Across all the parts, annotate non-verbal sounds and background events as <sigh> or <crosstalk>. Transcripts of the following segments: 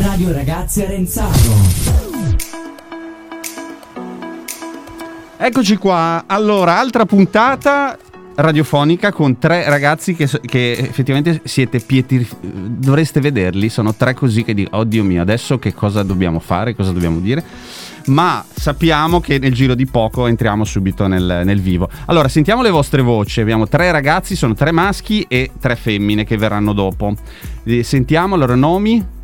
Radio Ragazzi Arenzano. Eccoci qua. Allora, altra puntata radiofonica con tre ragazzi che, che effettivamente siete pieti. Dovreste vederli. Sono tre così che dico, oddio mio, adesso che cosa dobbiamo fare? Cosa dobbiamo dire? Ma sappiamo che nel giro di poco entriamo subito nel, nel vivo. Allora, sentiamo le vostre voci. Abbiamo tre ragazzi, sono tre maschi e tre femmine che verranno dopo. Eh, Sentiamo i loro nomi.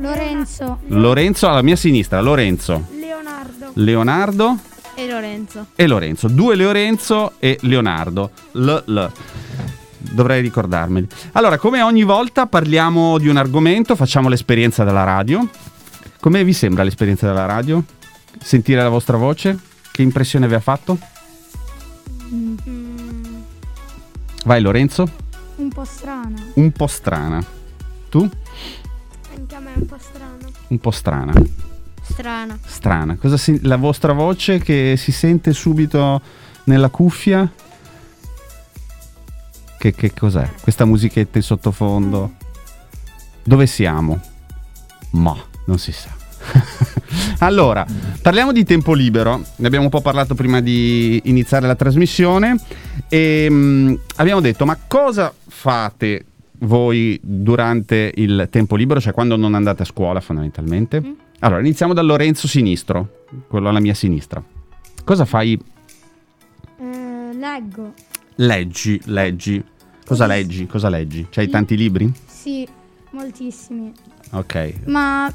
Lorenzo. Lorenzo alla mia sinistra, Lorenzo, Leonardo. Leonardo E Lorenzo. e Lorenzo. Due Lorenzo e Leonardo. L, L. Dovrei ricordarmeli. Allora, come ogni volta parliamo di un argomento, facciamo l'esperienza della radio. Come vi sembra l'esperienza della radio? Sentire la vostra voce? Che impressione vi ha fatto? Mm, Vai Lorenzo. un po' strana. Un po' strana. Tu? Anche a me è un po' strano. Un po' strana. Strana. Strana. Cosa si- la vostra voce che si sente subito nella cuffia? Che, che cos'è? Questa musichetta in sottofondo? Dove siamo? Ma non si sa. <laughs> allora, parliamo di tempo libero. Ne abbiamo un po' parlato prima di iniziare la trasmissione. E mm, abbiamo detto: ma cosa fate voi durante il tempo libero, cioè quando non andate a scuola, fondamentalmente? Allora, iniziamo dal Lorenzo sinistro, quello alla mia sinistra. Cosa fai? Eh, leggo. Leggi, leggi. Cosa leggi? Cosa leggi? C'hai tanti libri? Sì, moltissimi. Ok. Ma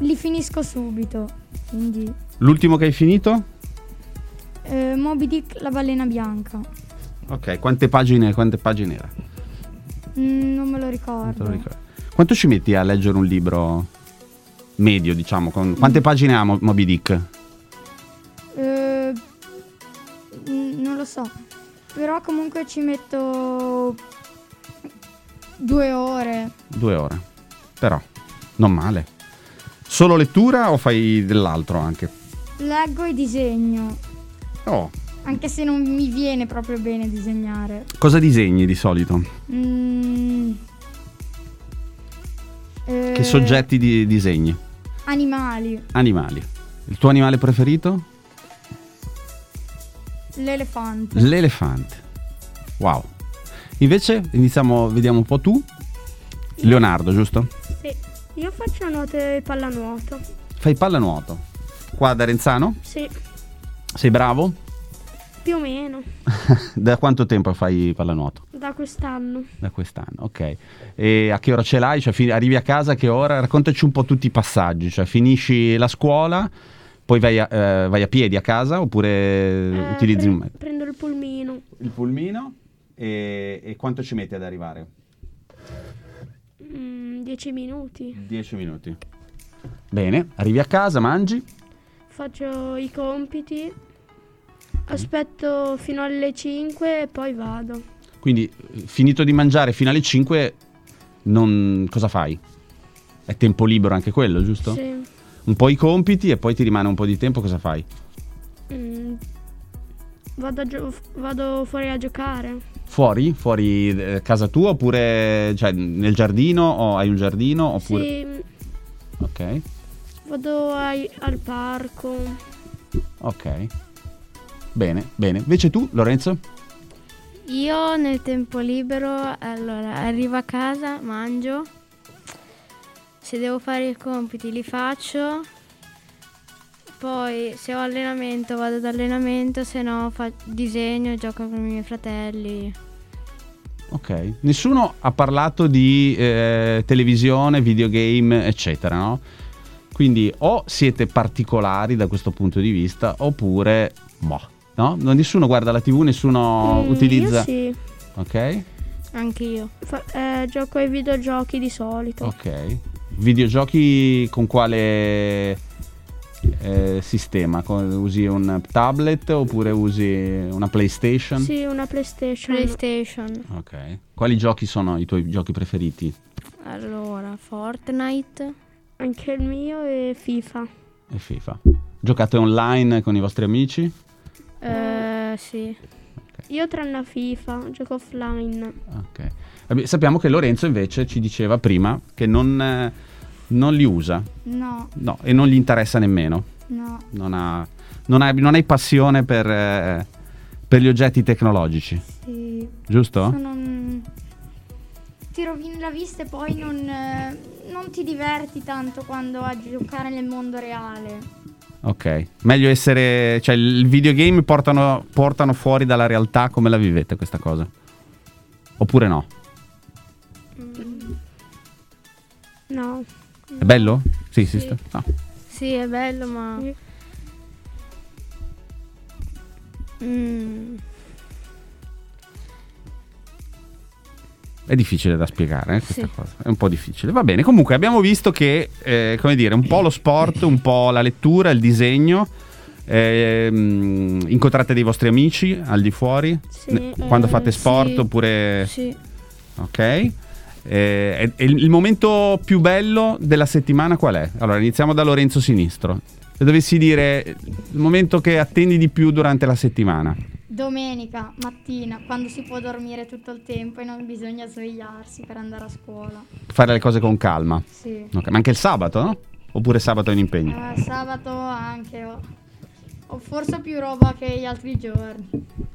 li finisco subito. Quindi. L'ultimo che hai finito? eh, Moby Dick, la balena bianca. Ok, quante pagine, quante pagine era? Mm, non me lo ricordo. lo ricordo. Quanto ci metti a leggere un libro medio, diciamo? Con... Quante pagine ha Mo- Moby Dick? Eh, mm, non lo so. Però comunque ci metto due ore. Due ore. Però, non male. Solo lettura o fai dell'altro anche? Leggo e disegno. Oh, Anche se non mi viene proprio bene disegnare. cosa disegni di solito? Mm, eh, Che soggetti di- disegni? Animali. Animali. Il tuo animale preferito? L'elefante. L'elefante. Wow. Invece iniziamo, vediamo un po' tu. Leonardo, giusto? Sì, io faccio nuoto e pallanuoto. Fai pallanuoto. Qua ad Arenzano? Sì, Sei bravo? Più o meno, <laughs> da quanto tempo fai pallanuoto? da quest'anno. Da quest'anno, ok. E a che ora ce l'hai? Cioè, fi- arrivi a casa a che ora? Raccontaci un po' tutti i passaggi. Cioè, finisci la scuola, poi vai a, eh, vai a piedi a casa oppure Eh, utilizzi pre- un? Prendo il pulmino. Il pulmino e, e quanto ci metti ad arrivare? Mm, 10 minuti. 10 minuti. Bene, arrivi a casa, mangi. Faccio i compiti. Aspetto fino alle 5 e poi vado. Quindi, eh, finito di mangiare fino alle 5, non... cosa fai? È tempo libero anche quello, giusto? Sì. Un po' i compiti e poi ti rimane un po' di tempo, cosa fai? Mm, vado, gio- vado fuori a giocare. Fuori? Fuori eh, casa tua oppure cioè, nel giardino o hai un giardino oppure... Sì, Ok, vado ai- al parco. ok. Bene, bene. Invece tu, Lorenzo? Io nel tempo libero, allora, arrivo a casa, mangio, se devo fare i compiti li faccio, poi se ho allenamento vado ad allenamento, se no fa- disegno, gioco con i miei fratelli. Ok. Nessuno ha parlato di eh, televisione, videogame, eccetera, no? Quindi o siete particolari da questo punto di vista oppure... Boh, no? Non- Nessuno guarda la tv, nessuno Mm, utilizza... Io sì. Ok? Anche io. Fa- eh, gioco ai videogiochi di solito. Ok. Videogiochi con quale eh, sistema? Con- usi un tablet oppure usi una PlayStation? Sì, una PlayStation. PlayStation. Ok. Quali giochi sono i tuoi giochi preferiti? Allora, Fortnite. Anche il mio e FIFA. E FIFA. Giocate online con i vostri amici? Eh, sì. Io tranne a FIFA, gioco offline. Ok. Vabbè, sappiamo che Lorenzo invece ci diceva prima che non, eh, Non li usa? No, No, e non gli interessa nemmeno. no. Non, ha- non hai, non hai passione per, eh, per gli oggetti tecnologici, Sì. giusto? Sono un- Ti rovini la vista e poi non, eh, non ti diverti tanto quando a giocare nel mondo reale. Ok, meglio essere... cioè il videogame portano, portano fuori dalla realtà come la vivete questa cosa? Oppure no? No. È bello? Sì, Sì. sta... no. Sì, è bello, ma... Sì. Mm, È difficile da spiegare eh, questa Sì. cosa, è un po' difficile. Va bene, comunque abbiamo visto che, eh, come dire, un po' lo sport, un po' la lettura, il disegno. ehm, incontrate dei vostri amici al di fuori Sì, quando eh, fate sport sì. oppure sì. ok Eh, è il il momento più bello della settimana qual è? Allora iniziamo da Lorenzo Sinistro se dovessi dire il momento che attendi di più durante la settimana Domenica mattina, quando si può dormire tutto il tempo e non bisogna svegliarsi per andare a scuola. fare le cose con calma Sì. Ok, ma anche il sabato no? oppure sabato è un impegno Eh, sabato anche ho, ho forse più roba che gli altri giorni.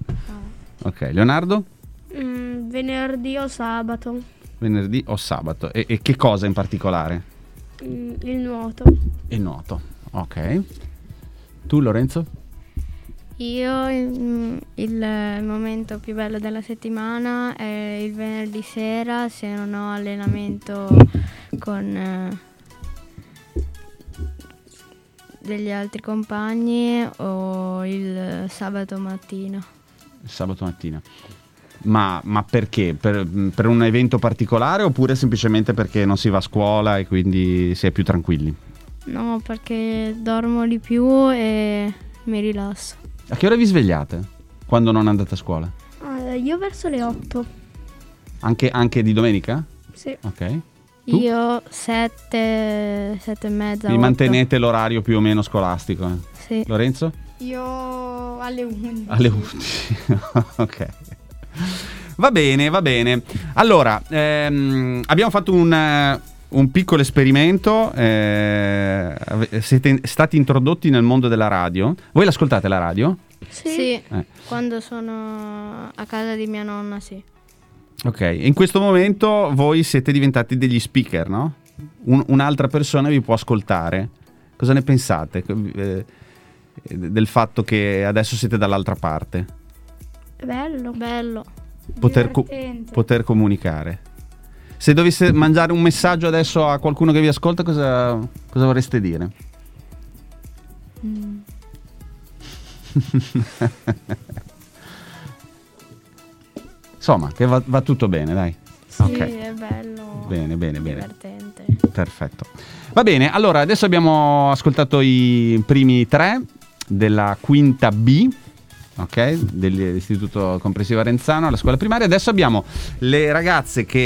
Ah. ok Leonardo? Mm, venerdì o sabato. venerdì o sabato e, e che cosa in particolare? Mm, il nuoto. il nuoto ok tu Lorenzo? Io mm, il momento più bello della settimana è il venerdì sera se non ho allenamento con eh, degli altri compagni o il sabato mattina. Sabato mattina ma, ma perché? Per, per un evento particolare oppure semplicemente perché non si va a scuola e quindi si è più tranquilli? No, perché dormo di più e mi rilasso. A che ora vi svegliate? Quando non andate a scuola? Ah, io verso le 8. Anche, anche di domenica? Sì. Ok. Tu? Io sette, sette e mezza. Vi otto. mantenete l'orario più o meno scolastico? eh? Sì. Lorenzo? Io alle 11. Alle 11. <laughs> ok. Va bene, va bene. Allora, ehm, abbiamo fatto un, un piccolo esperimento. eh, siete stati introdotti nel mondo della radio. Voi l'ascoltate la radio? Sì. Eh. Quando sono a casa di mia nonna, sì. Ok, in questo momento voi siete diventati degli speaker, no? Un- un'altra persona vi può ascoltare. Cosa ne pensate eh, del fatto che adesso siete dall'altra parte? Bello. Bello. Poter, co- poter comunicare. Se dovesse mangiare un messaggio adesso a qualcuno che vi ascolta, cosa, cosa vorreste dire? Mm. <laughs> Insomma, che va, va tutto bene, dai. Sì, Ok. è bello. Bene, bene, bene. Divertente. Perfetto. Va bene, allora adesso abbiamo ascoltato i primi tre della quinta B, ok, dell'Istituto Comprensivo Arenzano, alla scuola primaria. Adesso abbiamo le ragazze che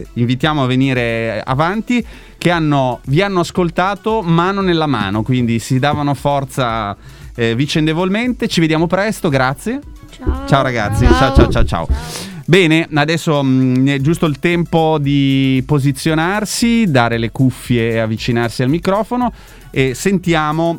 eh, invitiamo a venire avanti, che hanno, vi hanno ascoltato mano nella mano, quindi si davano forza eh, vicendevolmente. Ci vediamo presto, grazie. Ciao. Ciao ragazzi, ciao Ciao. ciao ciao. ciao. Bene, adesso mh, è giusto il tempo di posizionarsi, dare le cuffie e avvicinarsi al microfono e sentiamo,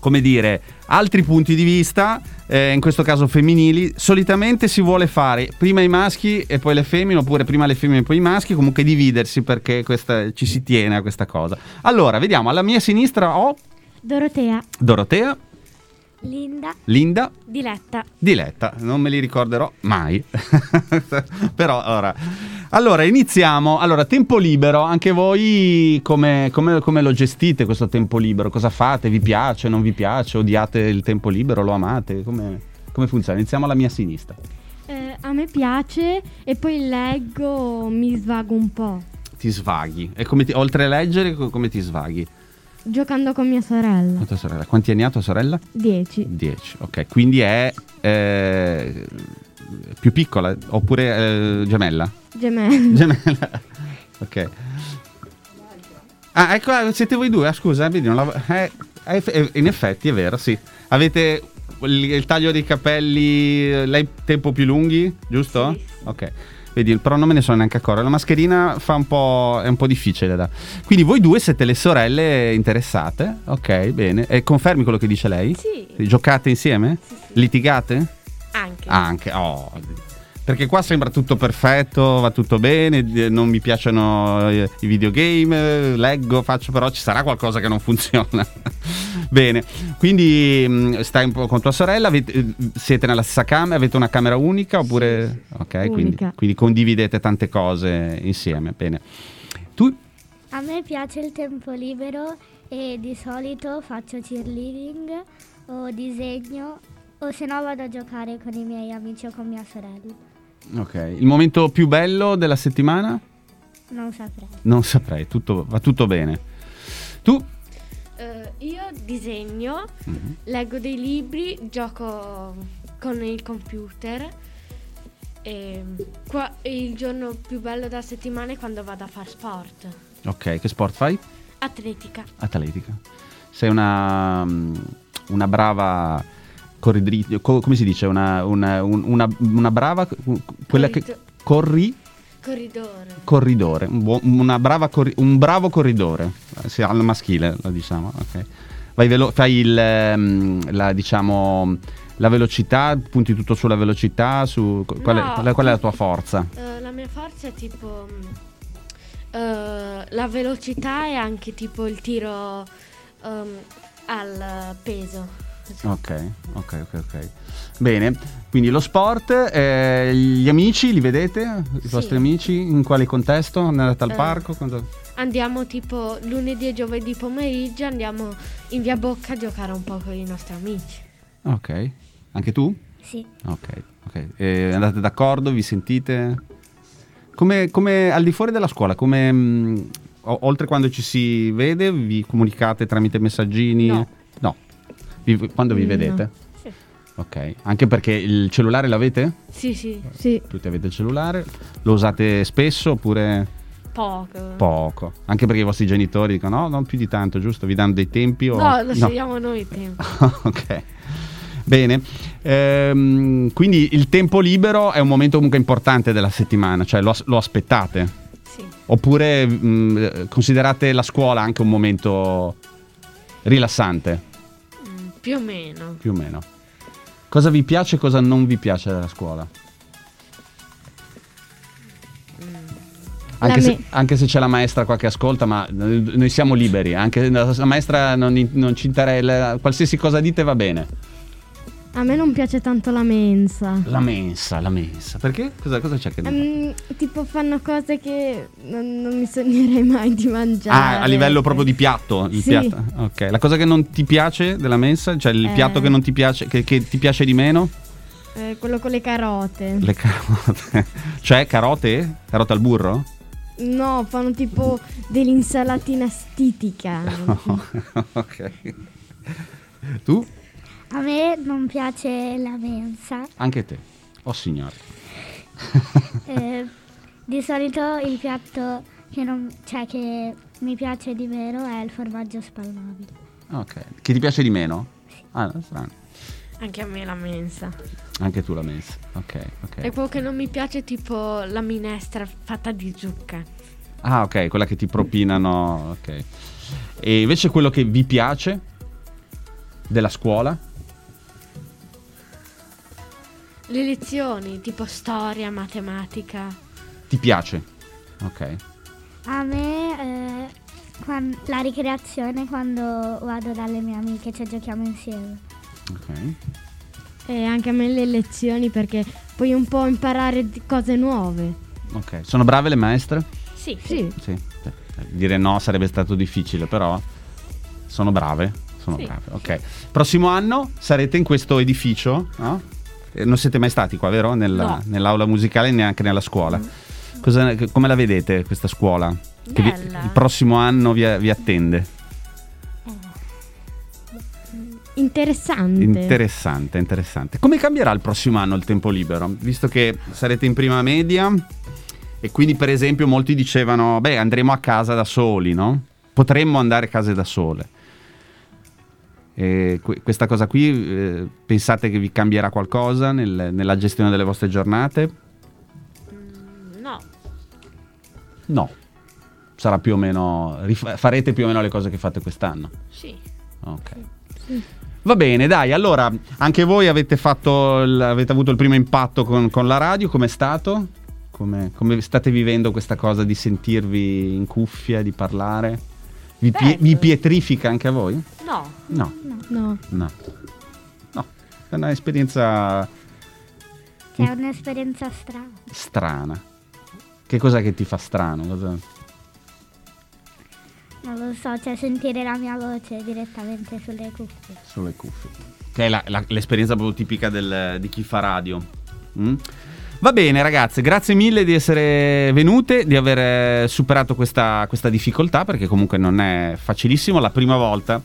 come dire, altri punti di vista, eh, in questo caso femminili. Solitamente si vuole fare prima i maschi e poi le femmine, oppure prima le femmine e poi i maschi, comunque dividersi perché questa- ci si tiene a questa cosa. Allora, vediamo, alla mia sinistra ho Dorotea. Dorotea, Linda. Linda, Diletta. Diletta, non me li ricorderò mai. <laughs> Però, allora, allora, iniziamo. Allora, tempo libero, anche voi come, come- come lo gestite questo tempo libero? Cosa fate? Vi piace, non vi piace? Odiate il tempo libero? Lo amate? Come, come funziona? Iniziamo alla mia sinistra. Eh, a me piace e poi leggo, mi svago un po'. Ti svaghi. E come ti- oltre a leggere, co- come ti svaghi? Giocando con mia sorella. La tua sorella. Quanti anni ha tua sorella? 10. 10, ok. Quindi è eh, più piccola oppure eh, gemella? Gemella. <laughs> Gemella. ok. Ah, ecco, ah, siete voi due, ah, scusa, vedi, non l'av- eh, eh, eh, in effetti è vero, sì. Avete il, il taglio dei capelli, eh, lei tempo più lunghi, giusto? Ok. Vedi, però non me ne sono neanche accorto. La mascherina fa un po', è un po' difficile da. Quindi voi due siete le sorelle interessate. Ok, bene. E confermi quello che dice lei? Sì. Giocate insieme? Sì, sì. Litigate? Anche. Anche. Oh. Perché qua sembra tutto perfetto, va tutto bene, eh, non mi piacciono eh, i videogame, leggo, faccio, però ci sarà qualcosa che non <laughs> funziona. bene, quindi mh, stai un po' con tua sorella, avete- eh, siete nella stessa camera, avete una camera unica oppure... Ok, quindi, Unica. quindi condividete tante cose insieme. Bene. Tu A me piace il tempo libero e di solito faccio cheerleading o disegno o se no vado a giocare con i miei amici o con mia sorella. Ok, il momento più bello della settimana? Non saprei. Non saprei, tutto- va tutto bene. Tu? Eh, io disegno, Mhm. leggo dei libri, gioco con il computer. E qua- il giorno più bello della settimana è quando vado a fare sport. Ok, che sport fai? Atletica. Atletica. Sei una, mm, una brava corridrice, co- come si dice? Una, una- un- una- una brava, quella che corri, Corridore. corridore, un, buo- una brava corri- un bravo corridore, Eh, sì, al maschile lo diciamo, ok. Vai velo- fai il, ehm, la, diciamo, la velocità, punti tutto sulla velocità, su, qual, è, No. qual è- qual è la tua forza? Eh, la mia forza è tipo mm, eh, la velocità e anche tipo il tiro ehm, al peso. Ok, ok, ok, ok. Bene, quindi lo sport, eh, gli amici li vedete? I vostri amici? In quale contesto? Andate al Eh. parco? Quando- Andiamo tipo lunedì e giovedì pomeriggio, andiamo in via Bocca a giocare un po' con i nostri amici. Ok, anche tu? Sì. Ok, ok. E andate d'accordo? Vi sentite? Come, come al di fuori della scuola, come mh, o- oltre quando ci si vede, vi comunicate tramite messaggini? No. No. Vi- quando vi No. vedete? Sì. Ok, anche perché il cellulare l'avete? Sì, sì, Sì. Tutti avete il cellulare? Lo usate spesso oppure poco. poco? Anche perché i vostri genitori dicono no, non più di tanto, giusto? Vi danno dei tempi? O... No, lo scegliamo noi il tempo. <laughs> ok. Bene, Ehm, quindi il tempo libero è un momento comunque importante della settimana, cioè lo, as- lo aspettate? Sì. Oppure mh, considerate la scuola anche un momento rilassante, Mm, più o meno. più o meno? Cosa vi piace e cosa non vi piace della scuola? Anche se, anche se c'è la maestra qua che ascolta, ma noi siamo liberi, anche la la maestra non, non ci interessa, qualsiasi cosa dite va bene. A me non piace tanto la mensa. La mensa, la mensa. Perché? Cosa, cosa c'è che non Ehm, tipo fanno cose che non, non mi sognerei mai di mangiare. Ah, a livello proprio di piatto, il Sì. piatto. Ok. La cosa che non ti piace della mensa, cioè il Eh. piatto che non ti piace, che, che ti piace di meno? Eh, quello con le carote. Le carote. <laughs> cioè carote? Carote al burro? No, fanno tipo dell'insalatina stitica. <laughs> ok. Tu? A me non piace la mensa. Anche te. Oh signore. Eh, di solito il piatto che, non, cioè, che mi piace di meno è il formaggio spalmabile. Ok. Che ti piace di meno? Ah, strano. Anche a me la mensa. Anche tu la mensa. Ok, ok. E quello che non mi piace è tipo la minestra fatta di zucca. Ah, ok, quella che ti propinano. Ok. E invece quello che vi piace della scuola? Le lezioni, tipo storia, matematica. Ti piace? Ok. A me eh, la ricreazione quando vado dalle mie amiche, cioè giochiamo insieme. Ok. E anche a me le lezioni perché puoi un po' imparare cose nuove. Ok. Sono brave le maestre? Sì. Sì. Sì. Dire no sarebbe stato difficile, però sono brave. Sono Sì. brave. Ok. Prossimo anno sarete in questo edificio, no? Eh, Non siete mai stati qua, vero? Nella- No. Nell'aula musicale e neanche nella scuola. Cosa- che- come la vedete questa scuola? Che vi- il prossimo anno vi, vi attende? Interessante. Interessante, interessante. Come cambierà il prossimo anno il tempo libero? Visto che sarete in prima media e quindi per esempio molti dicevano, beh andremo a casa da soli, no? Potremmo andare a casa da sole. E que- questa cosa qui eh, pensate che vi cambierà qualcosa nel- nella gestione delle vostre giornate? No. Sarà più o meno. rif- farete più o meno le cose che fate quest'anno. Sì. Ok. Va bene, dai, allora anche voi avete, fatto il- avete avuto il primo impatto con, con la radio, com'è stato? Come, come state vivendo questa cosa di sentirvi in cuffia, di parlare? Vi, pie- Bello. vi pietrifica anche a voi? No. No, No. no. No, è un'esperienza è un'esperienza strana. strana. Che cos'è che ti fa strano? Cosa- Non lo so, cioè sentire la mia voce direttamente sulle cuffie. sulle cuffie. Che è la- la- l'esperienza proprio tipica del- di chi fa radio. Mm? Va bene ragazze, grazie mille di essere venute, di aver superato questa, questa difficoltà, perché comunque non è facilissimo. La prima volta,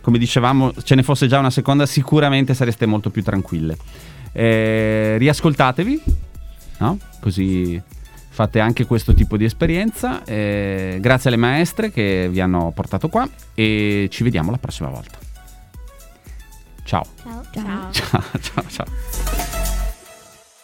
come dicevamo, ce ne fosse già una seconda, sicuramente sareste molto più tranquille. Eh, riascoltatevi, no? Così fate anche questo tipo di esperienza. Eh, grazie alle maestre che vi hanno portato qua e ci vediamo la prossima volta. Ciao. Ciao. Ciao. <laughs> Ciao, ciao, ciao.